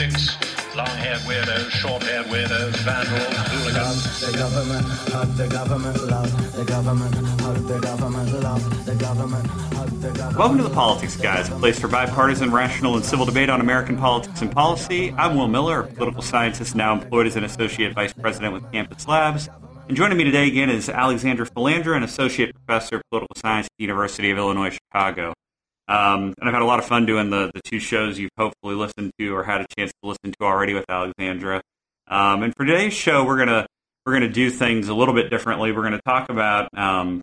sticks, long-haired weirdos, short-haired weirdos, vandals, hooligans. The government, hug the government, love the government, hug the government, love the government, hug the government. Welcome to the Politics Guys, a place for bipartisan, rational, and civil debate on American politics and policy. I'm Will Miller, a political scientist now employed as an associate vice president with Campus Labs. And joining me today again is Alexandra Filindra, an associate professor of political science at the University of Illinois Chicago. Um, and I've had a lot of fun doing the, the two shows you've hopefully listened to or had a chance to listen to already with Alexandra. Um, and for today's show, we're gonna we're gonna do things a little bit differently. We're gonna talk about um,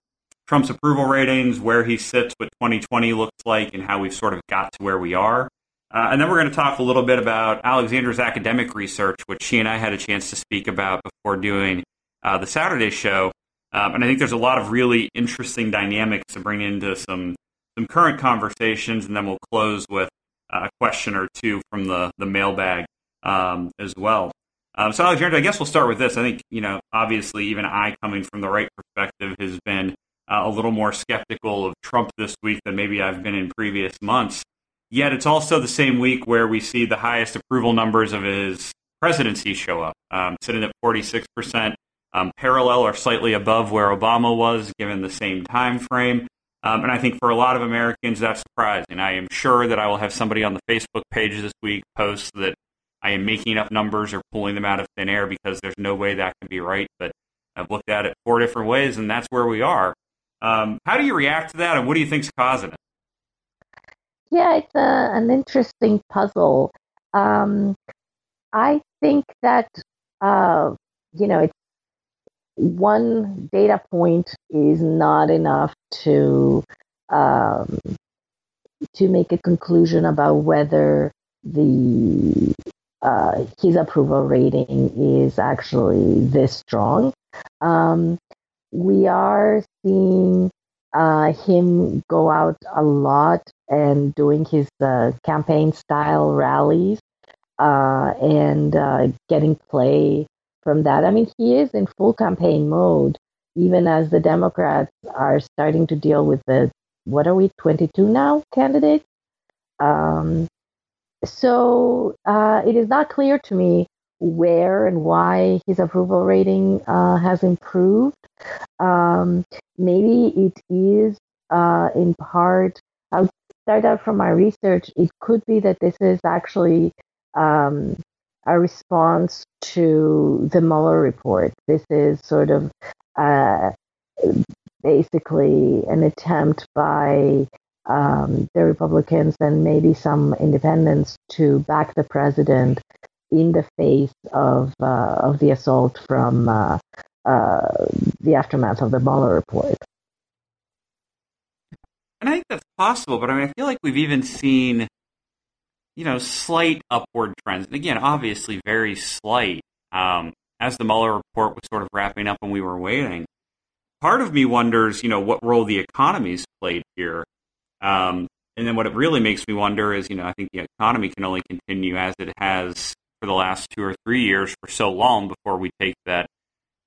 Trump's approval ratings, where he sits, what 2020 looks like, and how we've sort of got to where we are. Uh, and then we're going to talk a little bit about Alexandra's academic research, which she and I had a chance to speak about before doing uh, the Saturday show. Um, and I think there's a lot of really interesting dynamics to bring into some some current conversations, and then we'll close with a question or two from the the mailbag um, as well. Um, so, Alexandra, I guess we'll start with this. I think you know, obviously, even I, coming from the right perspective, has been uh, a little more skeptical of Trump this week than maybe I've been in previous months. Yet, it's also the same week where we see the highest approval numbers of his presidency show up, um, sitting at 46 percent um, parallel or slightly above where Obama was, given the same time frame. Um, and I think for a lot of Americans, that's surprising. I am sure that I will have somebody on the Facebook page this week post that I am making up numbers or pulling them out of thin air because there's no way that can be right. But I've looked at it four different ways, and that's where we are. Um, how do you react to that, and what do you think's causing it? Yeah, it's a, an interesting puzzle. Um, I think that uh, you know it's one data point is not enough to um, to make a conclusion about whether the uh, his approval rating is actually this strong. Um, we are seeing uh, him go out a lot and doing his uh, campaign style rallies uh, and uh, getting play from that. I mean, he is in full campaign mode, even as the Democrats are starting to deal with the, what are we, 22 now candidates? Um, so uh, it is not clear to me where and why his approval rating uh, has improved. Um, maybe it is uh, in part, I'll start out from my research. It could be that this is actually um, a response to the Mueller report. This is sort of uh, basically an attempt by um, the Republicans and maybe some independents to back the president in the face of uh, of the assault from uh, uh the aftermath of the Mueller report. And I think that's possible, but I mean, I feel like we've even seen you know, slight upward trends. And again, obviously very slight. Um, as the Mueller report was sort of wrapping up and we were waiting, part of me wonders, you know, what role the economy's played here. Um, and then what it really makes me wonder is, you know, I think the economy can only continue as it has for the last two or three years for so long before we take that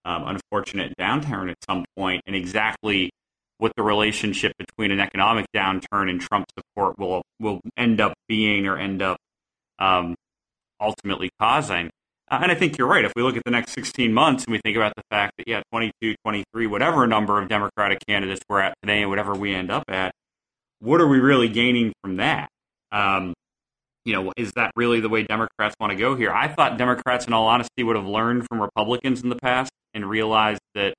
um, unfortunate downturn at some point. And exactly what the relationship between an economic downturn and Trump support will will end up being or end up um, ultimately causing. Uh, and I think you're right. If we look at the next 16 months and we think about the fact that, yeah, 22, 23, whatever number of Democratic candidates we're at today and whatever we end up at, what are we really gaining from that? Um, you know, is that really the way Democrats want to go here? I thought Democrats, in all honesty, would have learned from Republicans in the past and realized that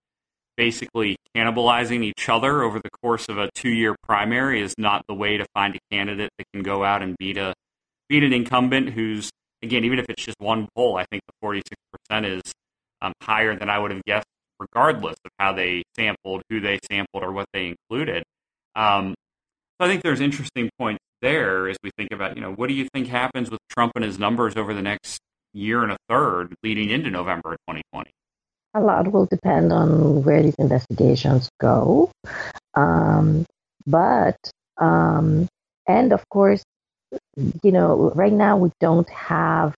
basically cannibalizing each other over the course of a two-year primary is not the way to find a candidate that can go out and beat a beat an incumbent who's again even if it's just one poll I think the 46 percent is um, higher than I would have guessed regardless of how they sampled who they sampled or what they included um, so I think there's interesting points there as we think about you know what do you think happens with Trump and his numbers over the next year and a third leading into November of 2020 a lot will depend on where these investigations go. Um, but, um, and of course, you know, right now we don't have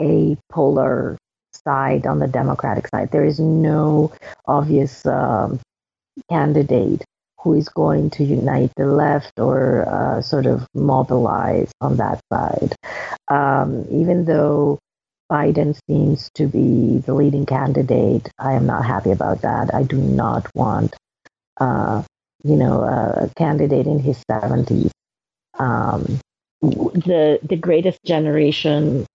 a polar side on the Democratic side. There is no obvious um, candidate who is going to unite the left or uh, sort of mobilize on that side. Um, even though Biden seems to be the leading candidate, I am not happy about that. I do not want, uh, you know, a candidate in his 70s. Um, the the greatest generation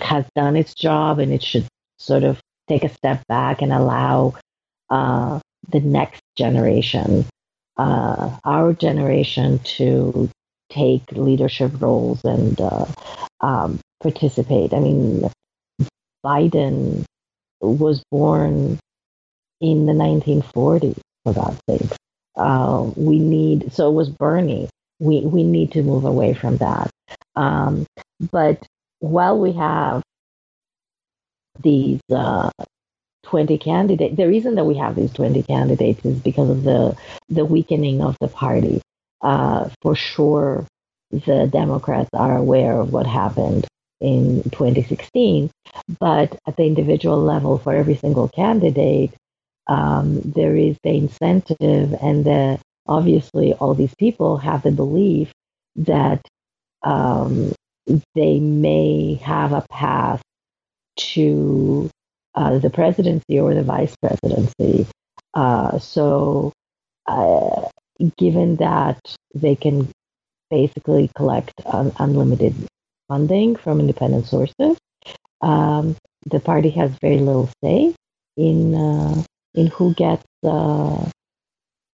has done its job, and it should sort of take a step back and allow uh, the next generation uh, our generation to take leadership roles and uh, um, participate. I mean, Biden was born in the 1940s, for God's sake. Uh, we need, so was Bernie. We, we need to move away from that. Um, but while we have these uh, 20 candidates. The reason that we have these 20 candidates is because of the, the weakening of the party. Uh, for sure, the Democrats are aware of what happened in 2016, but at the individual level, for every single candidate, um, there is the incentive, and the, obviously, all these people have the belief that um, they may have a path to uh, the presidency or the vice presidency. Uh, so, uh, given that they can basically collect un- unlimited funding from independent sources, um, the party has very little say in uh, in who gets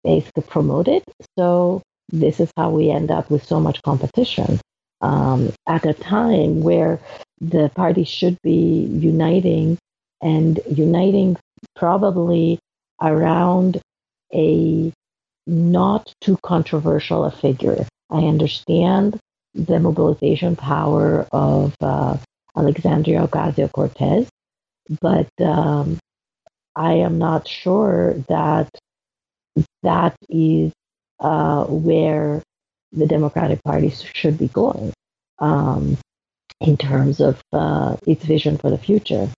uh, basically promoted. So this is how we end up with so much competition um, at a time where the party should be uniting and uniting probably around a not too controversial a figure. I understand the mobilization power of uh, Alexandria Ocasio Cortez, but um, I am not sure that that is uh, where the Democratic Party should be going um, in terms of uh, its vision for the future.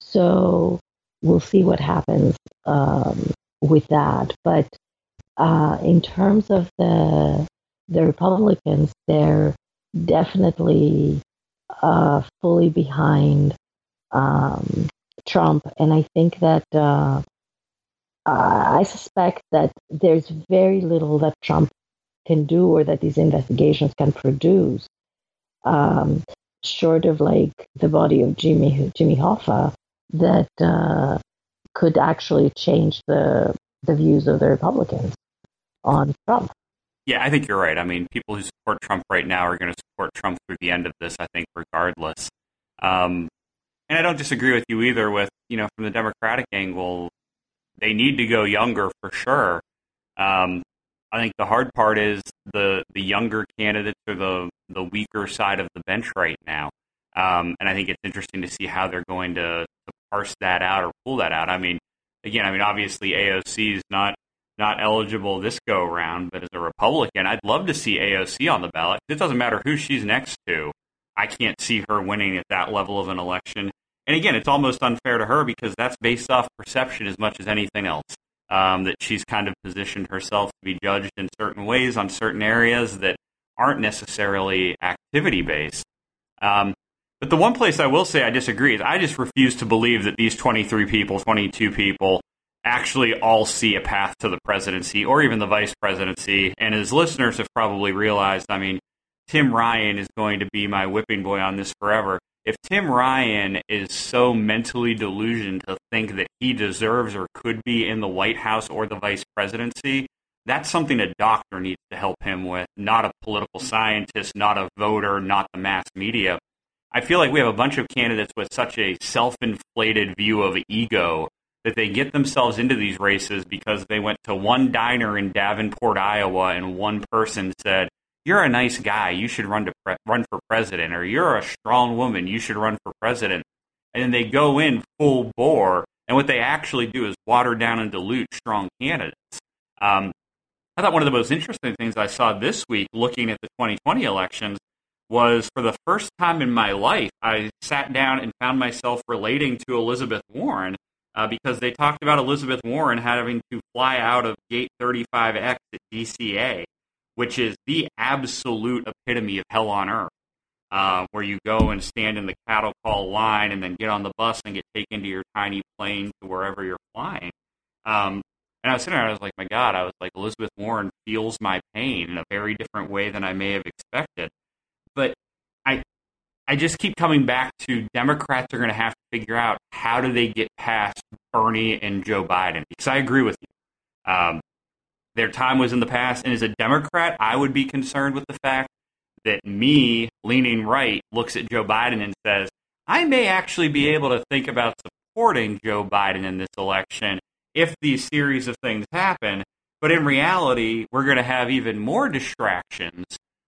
So we'll see what happens um, with that. But uh, in terms of the the Republicans, they're definitely uh, fully behind um, Trump, and I think that uh, I suspect that there's very little that Trump can do or that these investigations can produce, um, short of like the body of Jimmy Jimmy Hoffa, that uh, could actually change the the views of the Republicans on Trump. Yeah, I think you're right. I mean, people who support Trump right now are going to support Trump through the end of this. I think, regardless. Um, and I don't disagree with you either. With you know, from the Democratic angle, they need to go younger for sure. Um, I think the hard part is the the younger candidates are the the weaker side of the bench right now. Um, and I think it's interesting to see how they're going to, to parse that out or pull that out. I mean, again, I mean, obviously AOC is not not eligible this go around, but as a Republican, I'd love to see AOC on the ballot. It doesn't matter who she's next to. I can't see her winning at that level of an election. And again, it's almost unfair to her because that's based off perception as much as anything else. Um, that she's kind of positioned herself to be judged in certain ways on certain areas that aren't necessarily activity based. Um, but the one place I will say I disagree is I just refuse to believe that these 23 people, 22 people, actually all see a path to the presidency or even the vice presidency. And as listeners have probably realized, I mean, Tim Ryan is going to be my whipping boy on this forever. If Tim Ryan is so mentally delusioned to think that he deserves or could be in the White House or the vice presidency, that's something a doctor needs to help him with, not a political scientist, not a voter, not the mass media. I feel like we have a bunch of candidates with such a self inflated view of ego that they get themselves into these races because they went to one diner in Davenport, Iowa, and one person said, "You're a nice guy. You should run to pre- run for president," or "You're a strong woman. You should run for president." And then they go in full bore, and what they actually do is water down and dilute strong candidates. Um, I thought one of the most interesting things I saw this week, looking at the 2020 elections, was for the first time in my life, I sat down and found myself relating to Elizabeth Warren. uh, because they talked about Elizabeth Warren having to fly out of Gate 35X at DCA, which is the absolute epitome of hell on earth, uh, where you go and stand in the cattle call line and then get on the bus and get taken to your tiny plane to wherever you're flying. Um, and I was sitting there, I was like, my God, I was like, Elizabeth Warren feels my pain in a very different way than I may have expected. But I, I just keep coming back to Democrats are going to have to figure out how do they get past Bernie and Joe Biden because I agree with you. Um, their time was in the past, and as a Democrat, I would be concerned with the fact that me leaning right looks at Joe Biden and says, I may actually be able to think about supporting Joe Biden in this election if these series of things happen. But in reality, we're going to have even more distractions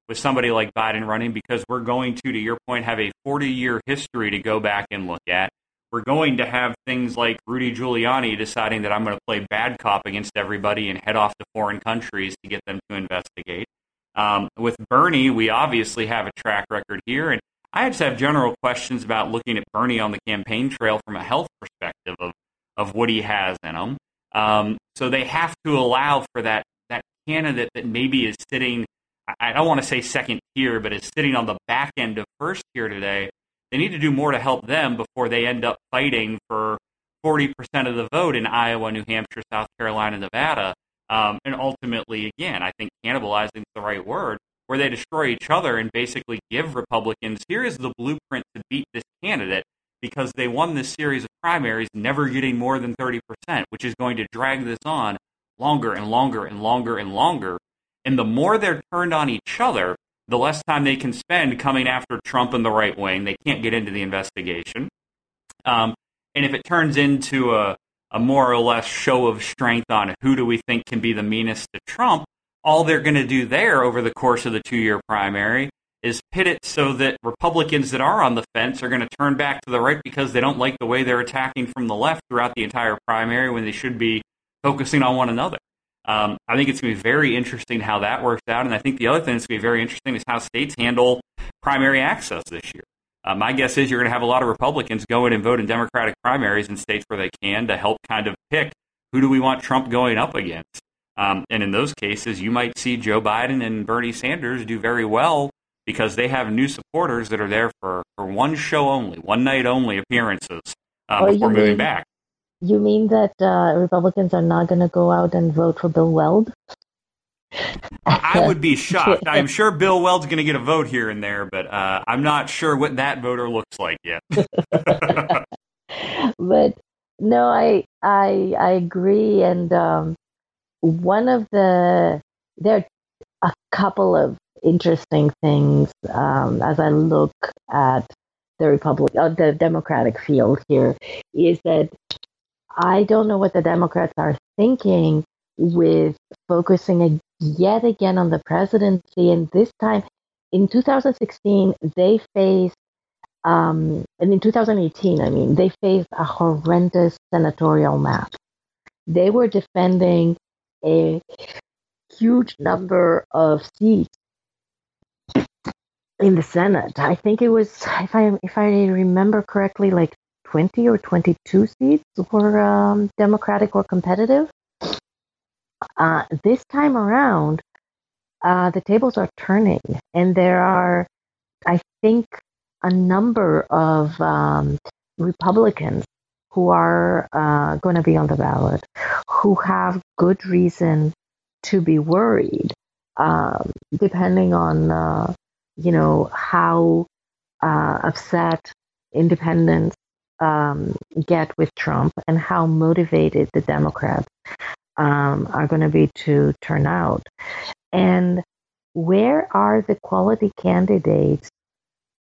with somebody like Biden running because we're going to, to your point, have a 40 year history to go back and look at. We're going to have things like Rudy Giuliani deciding that I'm going to play bad cop against everybody and head off to foreign countries to get them to investigate. Um, with Bernie, we obviously have a track record here, and I just have general questions about looking at Bernie on the campaign trail from a health perspective of of what he has in him. Um, so they have to allow for that that candidate that maybe is sitting I don't want to say second tier, but is sitting on the back end of first tier today. They need to do more to help them before they end up fighting for 40% of the vote in Iowa, New Hampshire, South Carolina, Nevada. Um, and ultimately, again, I think cannibalizing is the right word, where they destroy each other and basically give Republicans here is the blueprint to beat this candidate because they won this series of primaries never getting more than 30%, which is going to drag this on longer and longer and longer and longer and the more they're turned on each other, the less time they can spend coming after Trump and the right wing. They can't get into the investigation. Um, and if it turns into a, a more or less show of strength on who do we think can be the meanest to Trump, all they're going to do there over the course of the two year primary is pit it so that Republicans that are on the fence are going to turn back to the right because they don't like the way they're attacking from the left throughout the entire primary when they should be focusing on one another. Um, I think it's going to be very interesting how that works out. And I think the other thing that's going to be very interesting is how states handle primary access this year. Uh, my guess is you're going to have a lot of Republicans go in and vote in Democratic primaries in states where they can to help kind of pick who do we want Trump going up against. Um, and in those cases, you might see Joe Biden and Bernie Sanders do very well because they have new supporters that are there for, for one show only, one night only appearances um, before moving back. You mean that uh, Republicans are not going to go out and vote for Bill Weld? I would be shocked. I'm sure Bill Weld's going to get a vote here and there, but uh, I'm not sure what that voter looks like yet. but no, I I I agree, and um, one of the there are a couple of interesting things um, as I look at the Republic, uh, the Democratic field here, is that I don't know what the Democrats are thinking with focusing yet again on the presidency. And this time, in 2016, they faced, um, and in 2018, I mean, they faced a horrendous senatorial map. They were defending a huge number of seats in the Senate. I think it was, if I if I remember correctly, like 20 or 22 seats were um, Democratic or competitive. Uh, this time around, uh, the tables are turning, and there are, I think, a number of um, Republicans who are uh, going to be on the ballot who have good reason to be worried, um, depending on, uh, you know, how uh, upset independents um, get with Trump and how motivated the Democrats um, are going to be to turn out. And where are the quality candidates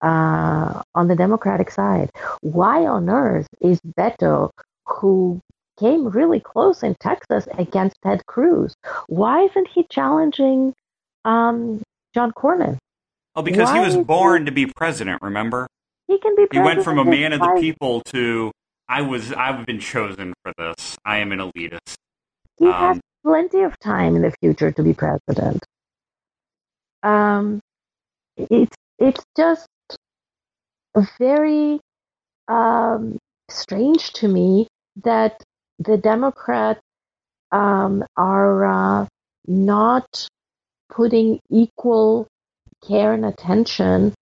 uh, on the Democratic side? Why on earth is Beto, who came really close in Texas against Ted Cruz, why isn't he challenging um, John Cornyn? Oh, because why he was born he... to be president, remember? He can be. He went from a man of the people to I was. I've been chosen for this. I am an elitist. He um, has plenty of time in the future to be president. Um, it's it's just very um, strange to me that the Democrats um, are uh, not putting equal care and attention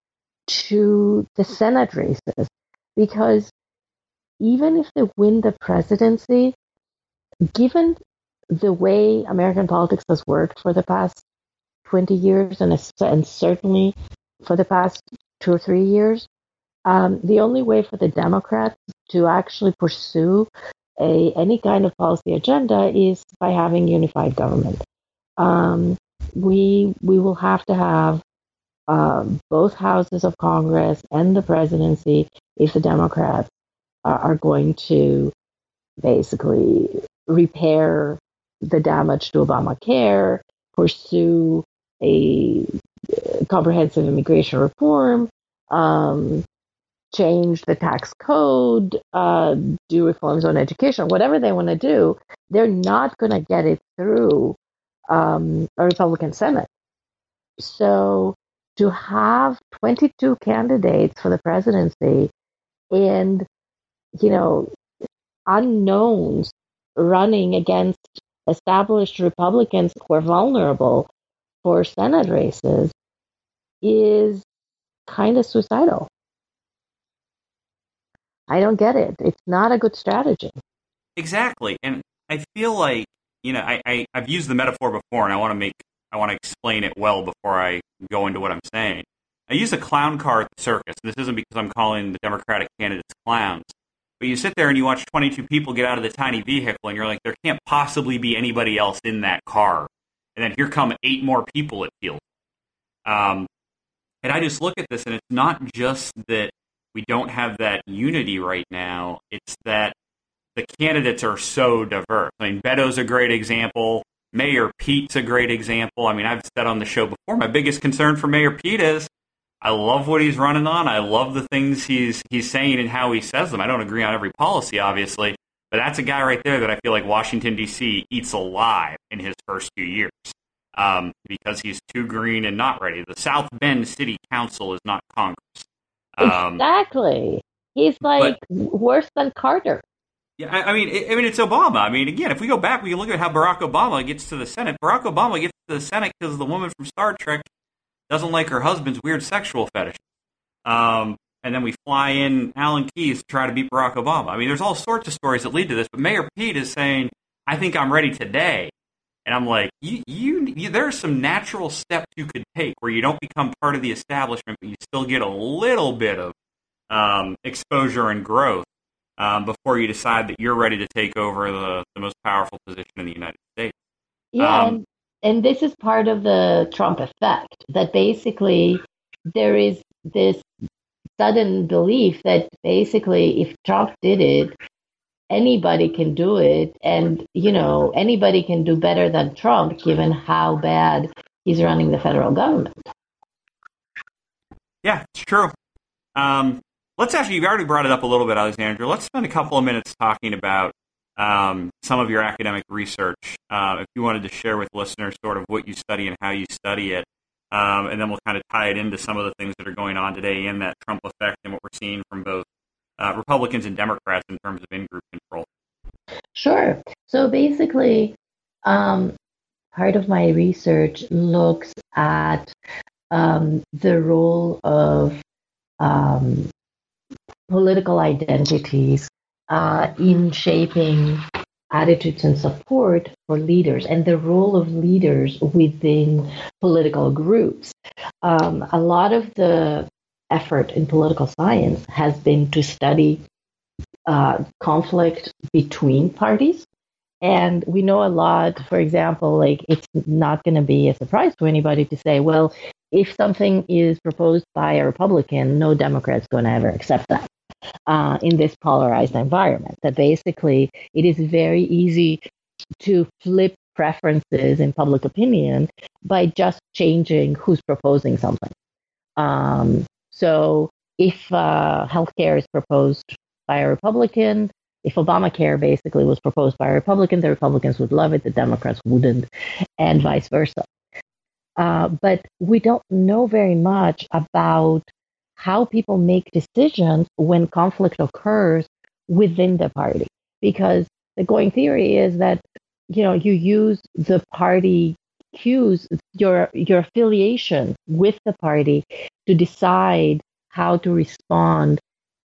to the Senate races because even if they win the presidency, given the way American politics has worked for the past 20 years and, and certainly for the past two or three years, um, the only way for the Democrats to actually pursue a any kind of policy agenda is by having unified government. Um, we we will have to have uh, both houses of Congress and the presidency if the Democrats are, are going to basically repair the damage to Obamacare, pursue a comprehensive immigration reform, um, change the tax code, uh, do reforms on education, whatever they want to do, they're not going to get it through um, a Republican Senate. So to have 22 candidates for the presidency and, you know, unknowns running against established Republicans who are vulnerable for Senate races is kind of suicidal. I don't get it. It's not a good strategy. Exactly. And I feel like, you know, I, I, I've used the metaphor before and I want to make, I want to explain it well before I go into what I'm saying. I use a clown car at the circus. This isn't because I'm calling the Democratic candidates clowns. But you sit there and you watch 22 people get out of the tiny vehicle and you're like, there can't possibly be anybody else in that car. And then here come eight more people, it feels. Um, and I just look at this and it's not just that we don't have that unity right now. It's that the candidates are so diverse. I mean, Beto's a great example. Mayor Pete's a great example. I mean, I've said on the show before, my biggest concern for Mayor Pete is I love what he's running on. I love the things he's he's saying and how he says them. I don't agree on every policy, obviously, but that's a guy right there that I feel like Washington D.C. eats alive in his first few years um, because he's too green and not ready. The South Bend City Council is not Congress. Um, exactly. He's like but, worse than Carter. Yeah, I, I mean, I, I mean, it's Obama. I mean, again, if we go back, we can look at how Barack Obama gets to the Senate. Barack Obama gets to the Senate because the woman from Star Trek doesn't like her husband's weird sexual fetish. Um, and then we fly in Alan Keyes to try to beat Barack Obama. I mean, there's all sorts of stories that lead to this. But Mayor Pete is saying, "I think I'm ready today," and I'm like, you, you, you, there are some natural steps you could take where you don't become part of the establishment, but you still get a little bit of um, exposure and growth um, before you decide that you're ready to take over the, the most powerful position in the United States. Yeah, um, and, and this is part of the Trump effect that basically there is this sudden belief that basically if Trump did it, anybody can do it. And, you know, anybody can do better than Trump given how bad he's running the federal government. Yeah, it's true. Um, let's actually, you've already brought it up a little bit, Alexandra. Let's spend a couple of minutes talking about um, some of your academic research. Uh, if you wanted to share with listeners sort of what you study and how you study it, um, and then we'll kind of tie it into some of the things that are going on today in that Trump effect and what we're seeing from both uh, Republicans and Democrats in terms of in-group control. Sure. So basically, um, part of my research looks at um, the role of um, political identities uh, in shaping attitudes and support for leaders and the role of leaders within political groups. Um, a lot of the effort in political science has been to study uh, conflict between parties. And we know a lot, for example, like it's not going to be a surprise to anybody to say, well, if something is proposed by a Republican, no Democrat's going to ever accept that uh, in this polarized environment. That basically it is very easy to flip preferences in public opinion by just changing who's proposing something. Um, so if uh, healthcare is proposed by a Republican, if Obamacare basically was proposed by a Republican, the Republicans would love it, the Democrats wouldn't, and vice versa. Uh, but we don't know very much about how people make decisions when conflict occurs within the party. because the going theory is that you know you use the party cues your your affiliation with the party to decide how to respond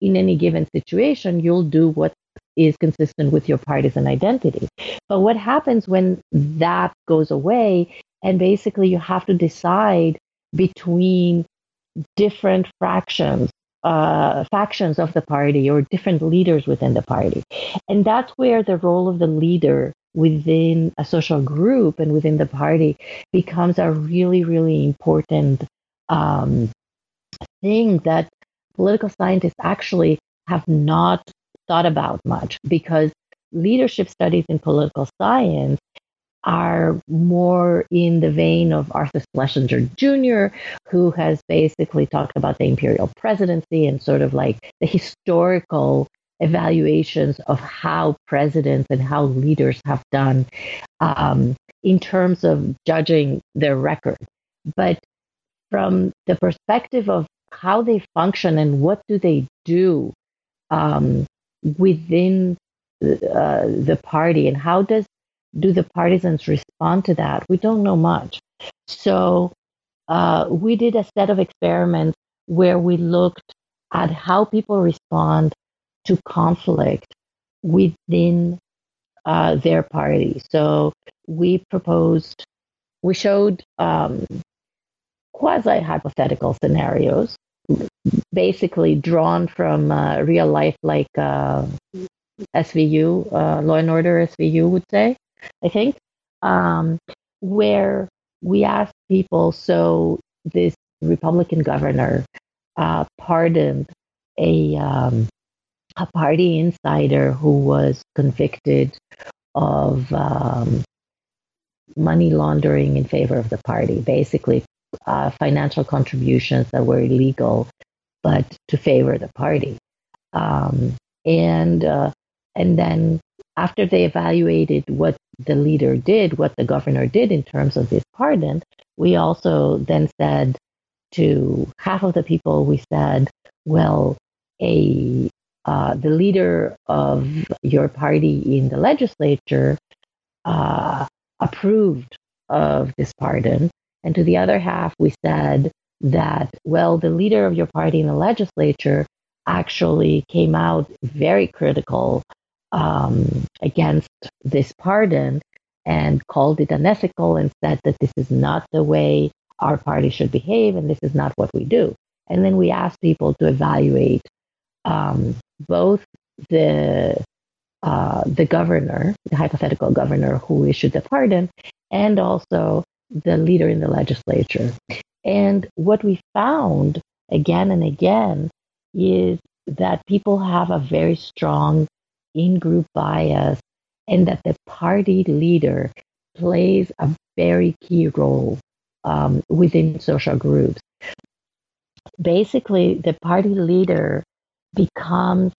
in any given situation you'll do what is consistent with your partisan identity but what happens when that goes away and basically you have to decide between different fractions uh, factions of the party or different leaders within the party. And that's where the role of the leader within a social group and within the party becomes a really, really important um, thing that political scientists actually have not thought about much because leadership studies in political science are more in the vein of Arthur Schlesinger Jr., who has basically talked about the imperial presidency and sort of like the historical evaluations of how presidents and how leaders have done um, in terms of judging their record. But from the perspective of how they function and what do they do um, within uh, the party and how does do the partisans respond to that? We don't know much. So uh, we did a set of experiments where we looked at how people respond to conflict within uh, their party. So we proposed, we showed um, quasi hypothetical scenarios, basically drawn from uh, real life, like uh, SVU, uh, Law and Order SVU would say. I think, um, where we asked people so this Republican governor uh, pardoned a, um, a party insider who was convicted of um, money laundering in favor of the party, basically uh, financial contributions that were illegal, but to favor the party. Um, and uh, and then after they evaluated what the leader did, what the governor did in terms of this pardon, we also then said to half of the people, we said, well, a uh, the leader of your party in the legislature uh, approved of this pardon. And to the other half, we said that, well, the leader of your party in the legislature actually came out very critical um, against this pardon and called it unethical and said that this is not the way our party should behave and this is not what we do. And then we asked people to evaluate um, both the uh, the governor, the hypothetical governor who issued the pardon, and also the leader in the legislature. And what we found again and again is that people have a very strong in group bias, and that the party leader plays a very key role um, within social groups. Basically, the party leader becomes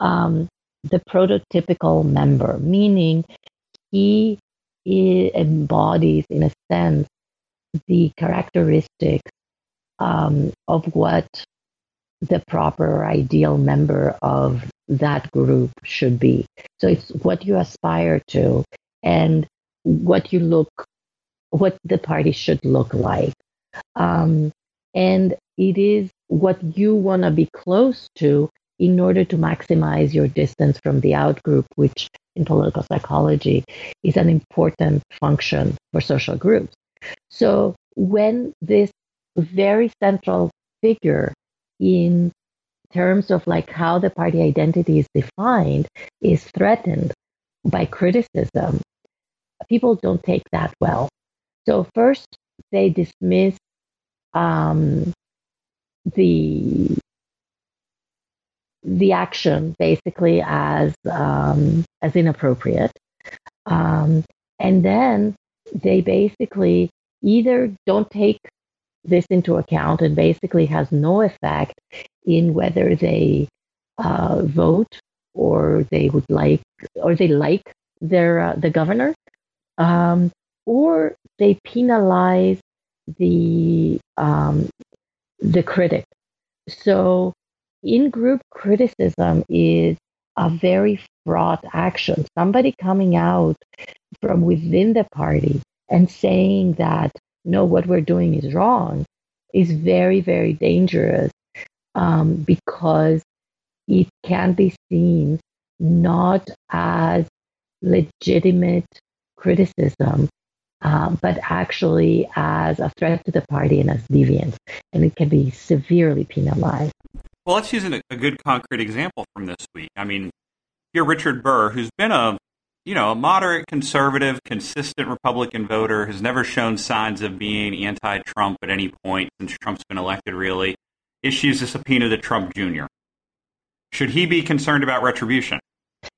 um, the prototypical member, meaning he embodies, in a sense, the characteristics um, of what the proper ideal member of that group should be. So it's what you aspire to and what you look, what the party should look like. Um, and it is what you want to be close to in order to maximize your distance from the outgroup, which in political psychology is an important function for social groups. So when this very central figure in terms of like how the party identity is defined is threatened by criticism, people don't take that well. So first, they dismiss um, the the action basically as um, as inappropriate, um, and then they basically either don't take this into account and basically has no effect in whether they uh, vote or they would like or they like their uh, the governor um, or they penalize the um, the critic so in group criticism is a very fraught action. Somebody coming out from within the party and saying that, no, what we're doing is wrong is very, very dangerous um, because it can be seen not as legitimate criticism, um, but actually as a threat to the party and as deviance, and it can be severely penalized. Well, let's use a, a good concrete example from this week. I mean, here Richard Burr, who's been a you know a moderate conservative, consistent Republican voter, has never shown signs of being anti-Trump at any point since Trump's been elected. Really, issues a subpoena to Trump Jr. Should he be concerned about retribution?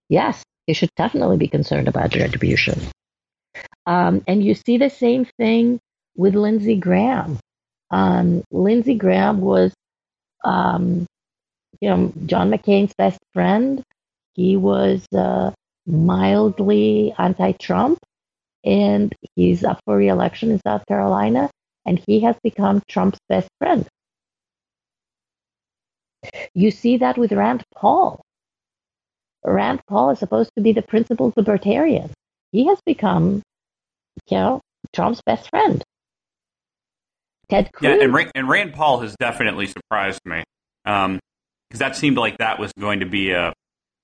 Yes, he should definitely be concerned about retribution. Um, and you see the same thing with Lindsey Graham. Um, Lindsey Graham was, um, you know, John McCain's best friend. He was uh, mildly anti-Trump, and he's up for re-election in South Carolina, and he has become Trump's best friend. You see that with Rand Paul. Rand Paul is supposed to be the principled libertarian. He has become, you know, Trump's best friend. Ted Cruz. Yeah, and, Rand, and Rand Paul has definitely surprised me because um, that seemed like that was going to be a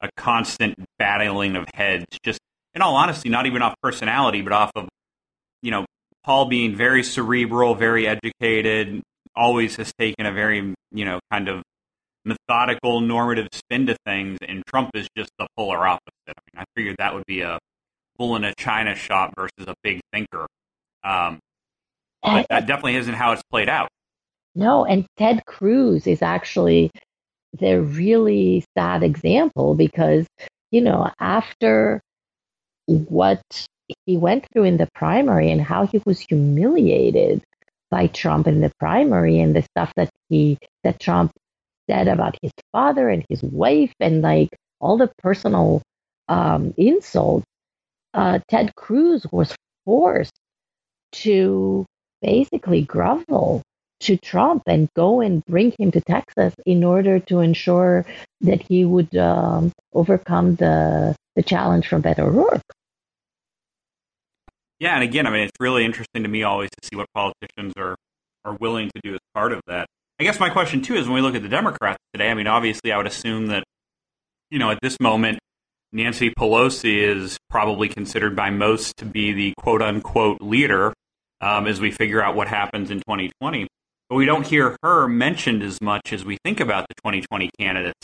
a constant battling of heads. Just in all honesty, not even off personality, but off of you know Paul being very cerebral, very educated, always has taken a very you know kind of methodical, normative spin to things, and Trump is just the polar opposite. I mean, I figured that would be a bull in a china shop versus a big thinker. Um, but that definitely isn't how it's played out. No, and Ted Cruz is actually the really sad example because, you know, after what he went through in the primary and how he was humiliated by Trump in the primary and the stuff that he that Trump said about his father and his wife and like all the personal um, insults, uh, Ted Cruz was forced to basically grovel to Trump and go and bring him to Texas in order to ensure that he would um, overcome the the challenge from Beto O'Rourke. Yeah, and again, I mean, it's really interesting to me always to see what politicians are are willing to do as part of that. I guess my question too is when we look at the Democrats today. I mean, obviously, I would assume that you know at this moment. Nancy Pelosi is probably considered by most to be the quote unquote leader um, as we figure out what happens in 2020 but we don't hear her mentioned as much as we think about the 2020 candidates.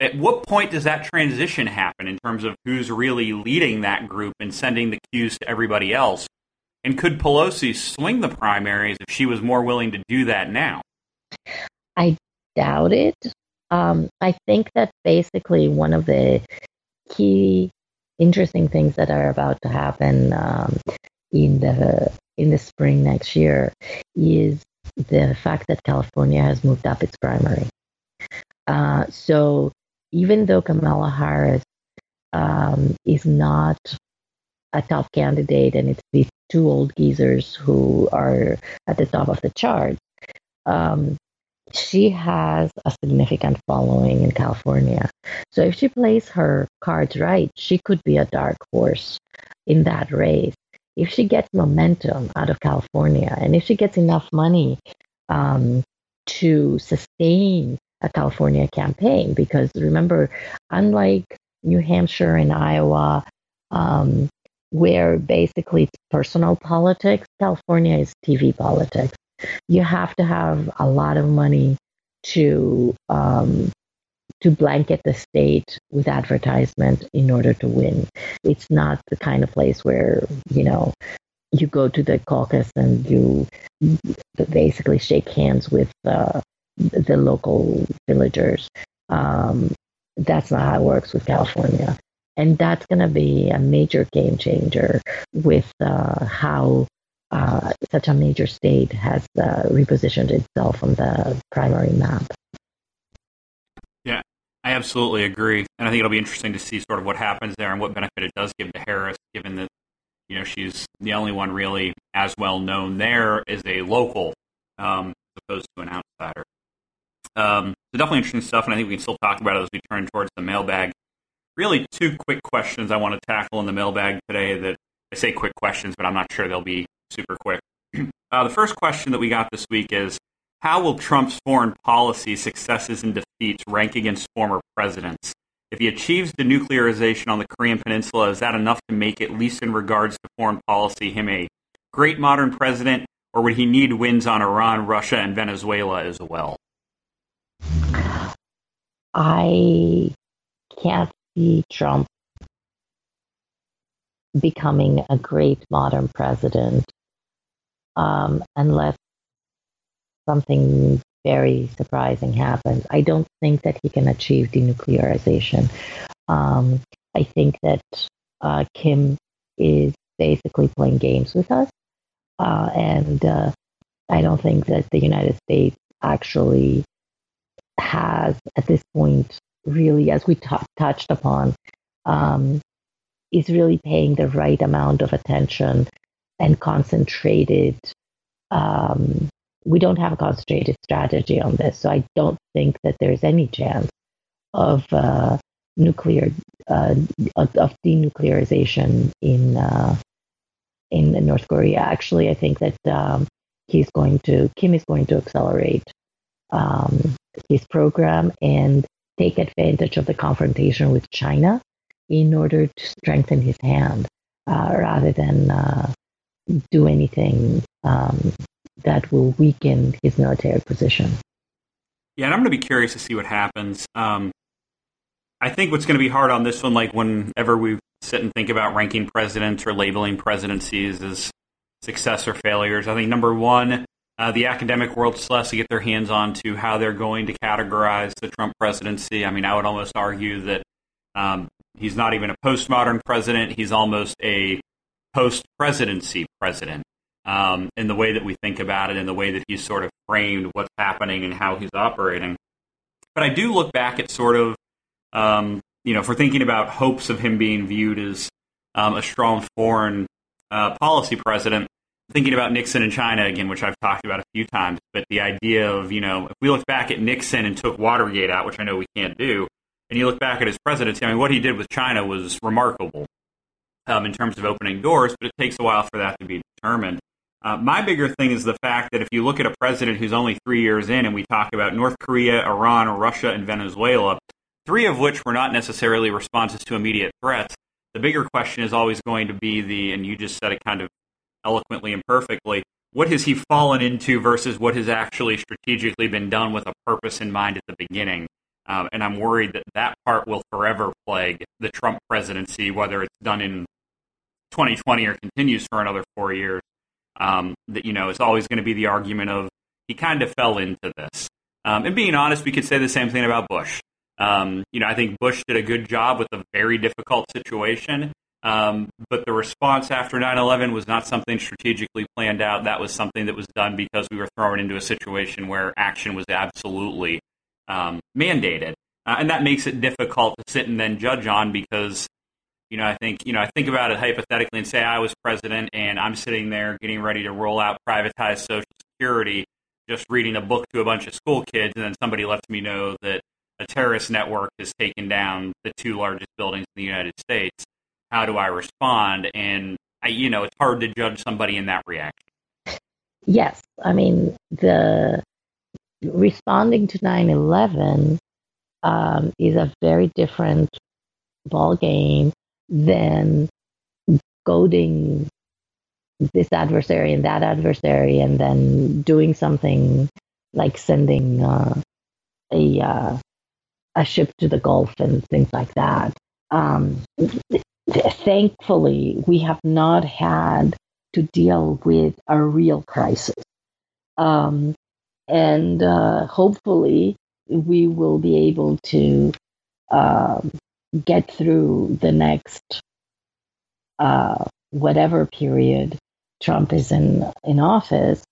At what point does that transition happen in terms of who's really leading that group and sending the cues to everybody else? And could Pelosi swing the primaries if she was more willing to do that now? I doubt it. Um, I think that basically one of the key interesting things that are about to happen um, in the in the spring next year is the fact that California has moved up its primary. Uh, so even though Kamala Harris um, is not a top candidate and it's these two old geezers who are at the top of the chart, um, she has a significant following in California. So if she plays her cards right, she could be a dark horse in that race if she gets momentum out of California and if she gets enough money um, to sustain a California campaign, because remember, unlike New Hampshire and Iowa, um, where basically it's personal politics, California is TV politics. You have to have a lot of money to um, to blanket the state with advertisement in order to win. It's not the kind of place where, you know, you go to the caucus and you basically shake hands with uh, the local villagers. Um, that's not how it works with California. And that's going to be a major game changer with uh, how uh, such a major state has uh, repositioned itself on the primary map. Yeah, I absolutely agree, and I think it'll be interesting to see sort of what happens there and what benefit it does give to Harris, given that you know she's the only one really as well known there as a local, um, as opposed to an outsider. Um, so definitely interesting stuff, and I think we can still talk about it as we turn towards the mailbag. really two quick questions I want to tackle in the mailbag today. That I say quick questions, but I'm not sure they'll be super quick. Uh, the first question that we got this week is How will Trump's foreign policy successes and defeats rank against former presidents? If he achieves denuclearization on the Korean Peninsula, is that enough to make, at least in regards to foreign policy, him a great modern president, or would he need wins on Iran, Russia, and Venezuela as well? I can't see Trump becoming a great modern president um, unless something very surprising happens. I don't think that he can achieve denuclearization. Um, I think that uh, Kim is basically playing games with us, uh, and uh, I don't think that the United States actually has, at this point, really, as we t- touched upon, um, is really paying the right amount of attention and concentrated. Um, we don't have a concentrated strategy on this, so I don't think that there's any chance of uh, nuclear uh, of denuclearization in uh, in North Korea. Actually, I think that um, he's going to Kim is going to accelerate um, his program and take advantage of the confrontation with China in order to strengthen his hand uh, rather than uh, do anything um, that will weaken his military position. Yeah, and I'm going to be curious to see what happens. Um, I think what's going to be hard on this one, like whenever we sit and think about ranking presidents or labeling presidencies as success or failures, I think number one, uh, the academic world still has to get their hands on to how they're going to categorize the Trump presidency. I mean, I would almost argue that um, he's not even a postmodern president; he's almost a post-presidency president um, in the way that we think about it, in the way that he's sort of framed what's happening and how he's operating. But I do look back at sort of, um, you know, we're thinking about hopes of him being viewed as um, a strong foreign uh, policy president, thinking about Nixon and China again, which I've talked about a few times, but the idea of, you know, if we look back at Nixon and took Watergate out, which I know we can't do, and you look back at his presidency, I mean, what he did with China was remarkable um, in terms of opening doors, but it takes a while for that to be determined. Uh, my bigger thing is the fact that if you look at a president who's only three years in, and we talk about North Korea, Iran, Russia, and Venezuela, three of which were not necessarily responses to immediate threats, the bigger question is always going to be the, and you just said it kind of eloquently and perfectly. What has he fallen into versus what has actually strategically been done with a purpose in mind at the beginning? Um, and I'm worried that that part will forever plague the Trump presidency, whether it's done in 2020 or continues for another four years. Um, that you know, it's always going to be the argument of he kind of fell into this. Um, and being honest, we could say the same thing about Bush. Um, you know, I think Bush did a good job with a very difficult situation. Um, but the response after 9 11 was not something strategically planned out. That was something that was done because we were thrown into a situation where action was absolutely um, mandated. Uh, and that makes it difficult to sit and then judge on because, you know, I think, you know, I think about it hypothetically and say I was president and I'm sitting there getting ready to roll out privatized Social Security, just reading a book to a bunch of school kids, and then somebody lets me know that a terrorist network has taken down the two largest buildings in the United States how do I respond? And I, you know, it's hard to judge somebody in that reaction. Yes, I mean the responding to 9/11 um, is a very different ball game than goading this adversary and that adversary, and then doing something like sending uh, a uh, a ship to the Gulf and things like that. Um, thankfully, we have not had to deal with a real crisis. Um, and uh, hopefully, we will be able to um, get through the next uh, whatever period Trump is in, in office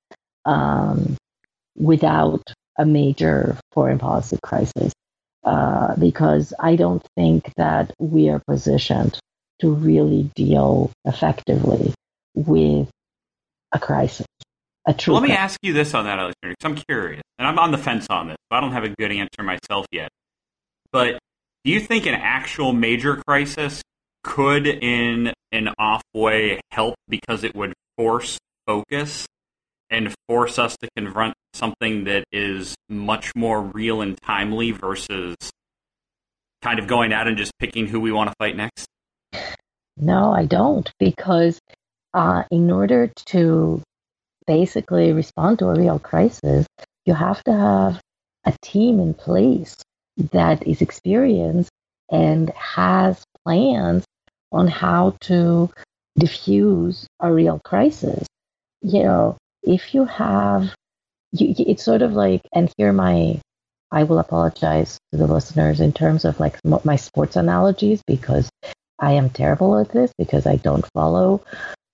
um, without a major foreign policy crisis. Uh, because I don't think that we are positioned to really deal effectively with a crisis. A true well, let me ask you this on that, Alexandra, because I'm curious, and I'm on the fence on this. I don't have a good answer myself yet. But do you think an actual major crisis could, in an off way, help because it would force focus and force us to confront something that is much more real and timely versus kind of going out and just picking who we want to fight next? No, I don't, because uh, in order to basically respond to a real crisis, you have to have a team in place that is experienced and has plans on how to diffuse a real crisis. You know, if you have, you, it's sort of like, and here my, I will apologize to the listeners in terms of like my sports analogies because I am terrible at this because I don't follow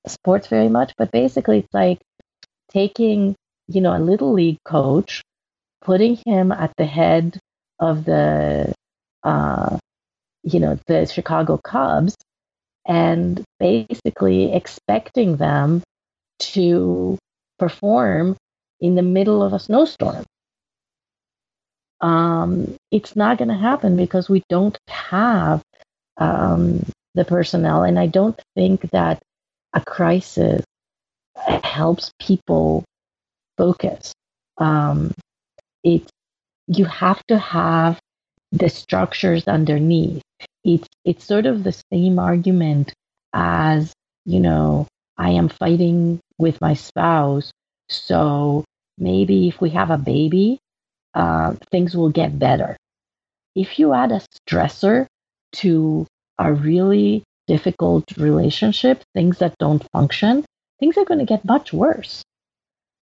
sports very much. But basically, it's like taking, you know, a little league coach, putting him at the head of the, uh, you know, the Chicago Cubs, and basically expecting them to perform in the middle of a snowstorm. Um, it's not going to happen because we don't have um, the personnel, and I don't think that a crisis helps people focus. Um, it's you have to have the structures underneath. It's it's sort of the same argument as you know I am fighting with my spouse, so maybe if we have a baby, uh, things will get better. If you add a stressor to a really difficult relationship, things that don't function, things are going to get much worse.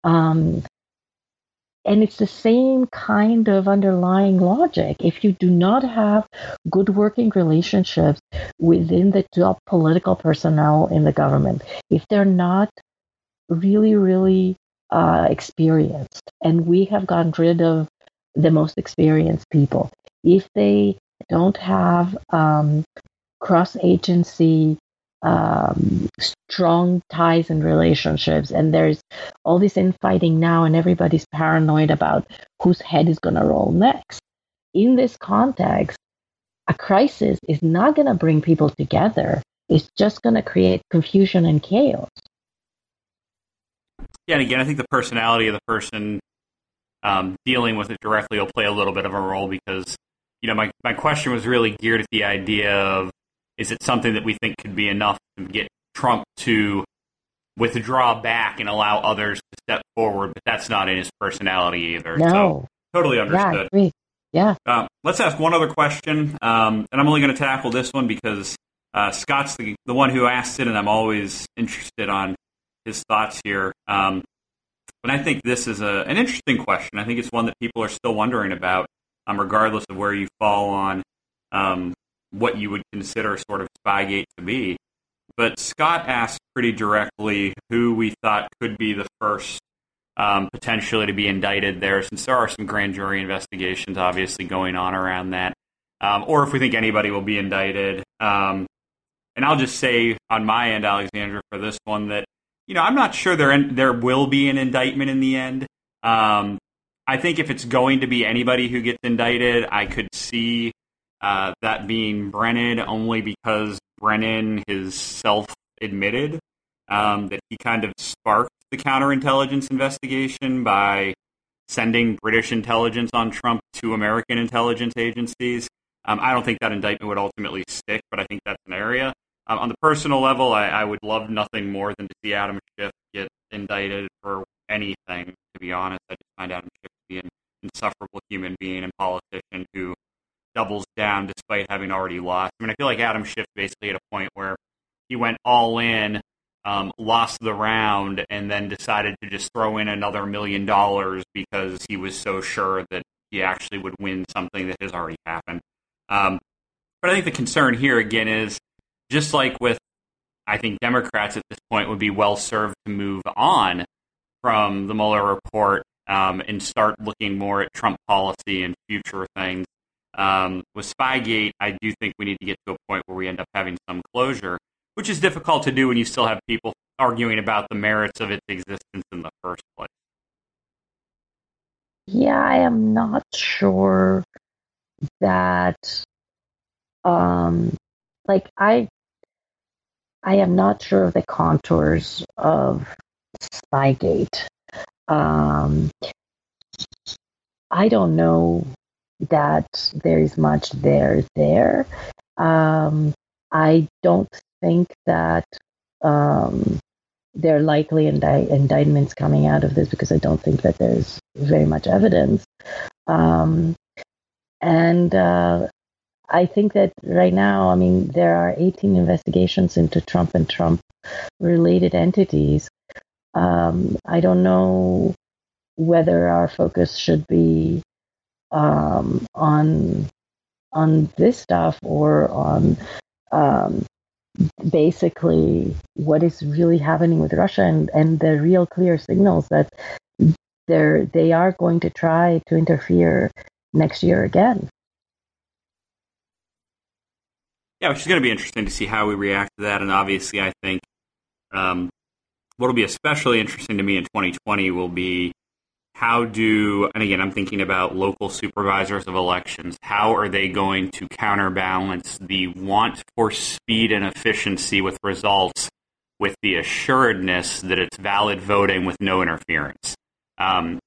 Um, and it's the same kind of underlying logic. If you do not have good working relationships within the top political personnel in the government, if they're not really, really uh, experienced, and we have gotten rid of the most experienced people, if they don't have um, cross agency um, strong ties and relationships. And there's all this infighting now, and everybody's paranoid about whose head is going to roll next. In this context, a crisis is not going to bring people together. It's just going to create confusion and chaos. Yeah, and again, I think the personality of the person um, dealing with it directly will play a little bit of a role because, you know, my, my question was really geared at the idea of is it something that we think could be enough to get Trump to withdraw back and allow others to step forward? But that's not in his personality either. No. So totally understood. Yeah, yeah. Uh, let's ask one other question, um, and I'm only going to tackle this one because uh, Scott's the, the one who asked it, and I'm always interested on his thoughts here. Um, but I think this is a, an interesting question. I think it's one that people are still wondering about, um, regardless of where you fall on um, what you would consider sort of Spygate to be. But Scott asked pretty directly who we thought could be the first um, potentially to be indicted there, since there are some grand jury investigations obviously going on around that, um, or if we think anybody will be indicted. Um, and I'll just say on my end, Alexandra, for this one, that you know I'm not sure there in, there will be an indictment in the end. Um, I think if it's going to be anybody who gets indicted, I could see uh, that being Brennan only because Brennan has self admitted um, that he kind of sparked the counterintelligence investigation by sending British intelligence on Trump to American intelligence agencies. Um, I don't think that indictment would ultimately stick, but I think that's an area. Um, on the personal level, I, I, would love nothing more than to see Adam Schiff get indicted for anything, to be honest. I just find Adam Schiff to be an insufferable human being and politician who doubles down despite having already lost. I mean, I feel like Adam Schiff basically at a point where he went all in, um, lost the round, and then decided to just throw in another million dollars because he was so sure that he actually would win something that has already happened. Um, but I think the concern here again is just like with, I think Democrats at this point would be well served to move on from the Mueller report um, and start looking more at Trump policy and future things. Um, with Spygate, I do think we need to get to a point where we end up having some closure, which is difficult to do when you still have people arguing about the merits of its existence in the first place. Yeah, I am not sure that um, like I, I am not sure of the contours of Spygate. Um, I don't know that there is much there there. Um, I don't think that um, there are likely indi- indictments coming out of this because I don't think that there's very much evidence. Um, and uh, I think that right now, I mean, there are 18 investigations into Trump and Trump related entities. Um, I don't know whether our focus should be um, on on this stuff or on um, basically what is really happening with Russia and, and the real clear signals that they're they are going to try to interfere next year again. Yeah, which is going to be interesting to see how we react to that. And obviously, I think um, what will be especially interesting to me in 2020 will be how do, and again, I'm thinking about local supervisors of elections, how are they going to counterbalance the want for speed and efficiency with results with the assuredness that it's valid voting with no interference? Um,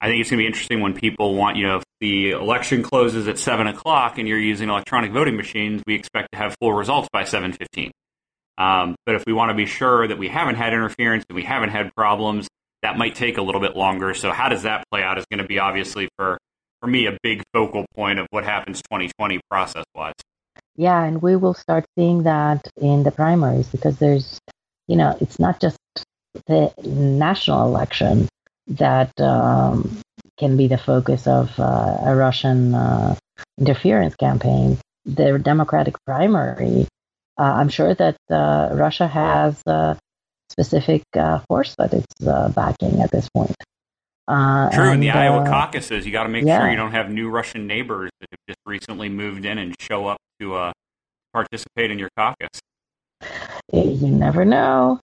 I think it's going to be interesting when people want, you know, if the election closes at 7 o'clock and you're using electronic voting machines, we expect to have full results by 7.15. Um, but if we want to be sure that we haven't had interference and we haven't had problems, that might take a little bit longer. So how does that play out is going to be obviously for for me a big focal point of what happens 2020 process wise. Yeah, and we will start seeing that in the primaries because there's, you know, it's not just the national election that um, can be the focus of uh, a Russian uh, interference campaign. The Democratic primary, uh, I'm sure that uh, Russia has uh, specific uh, horse that it's uh, backing at this point. Uh, True, and, in the Iowa uh, caucuses, you got to make yeah. sure you don't have new Russian neighbors that have just recently moved in and show up to uh, participate in your caucus. You never know.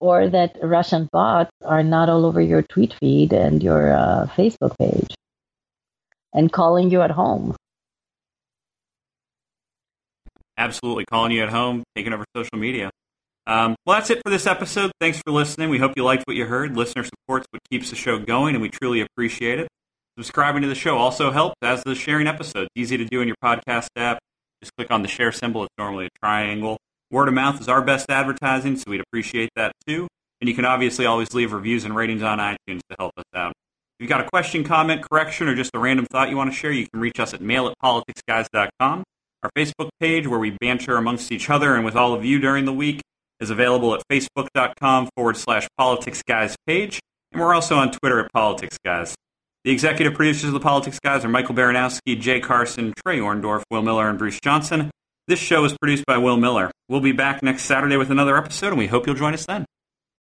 Or that Russian bots are not all over your tweet feed and your uh, Facebook page and calling you at home. Absolutely, calling you at home, taking over social media. Um, well, that's it for this episode. Thanks for listening. We hope you liked what you heard. Listener support's what keeps the show going, and we truly appreciate it. Subscribing to the show also helps, as does sharing episodes. Easy to do in your podcast app. Just click on the share symbol. It's normally a triangle. Word of mouth is our best advertising, so we'd appreciate that too. And you can obviously always leave reviews and ratings on iTunes to help us out. If you've got a question, comment, correction, or just a random thought you want to share, you can reach us at mail at politicsguys.com. Our Facebook page, where we banter amongst each other and with all of you during the week, is available at facebook.com forward slash politics guys page, and we're also on Twitter at politics guys. The executive producers of the Politics Guys are Michael Baranowski, Jay Carson, Trey Orndorff, Will Miller, and Bruce Johnson. This show is produced by Will Miller. We'll be back next Saturday with another episode, and we hope you'll join us then.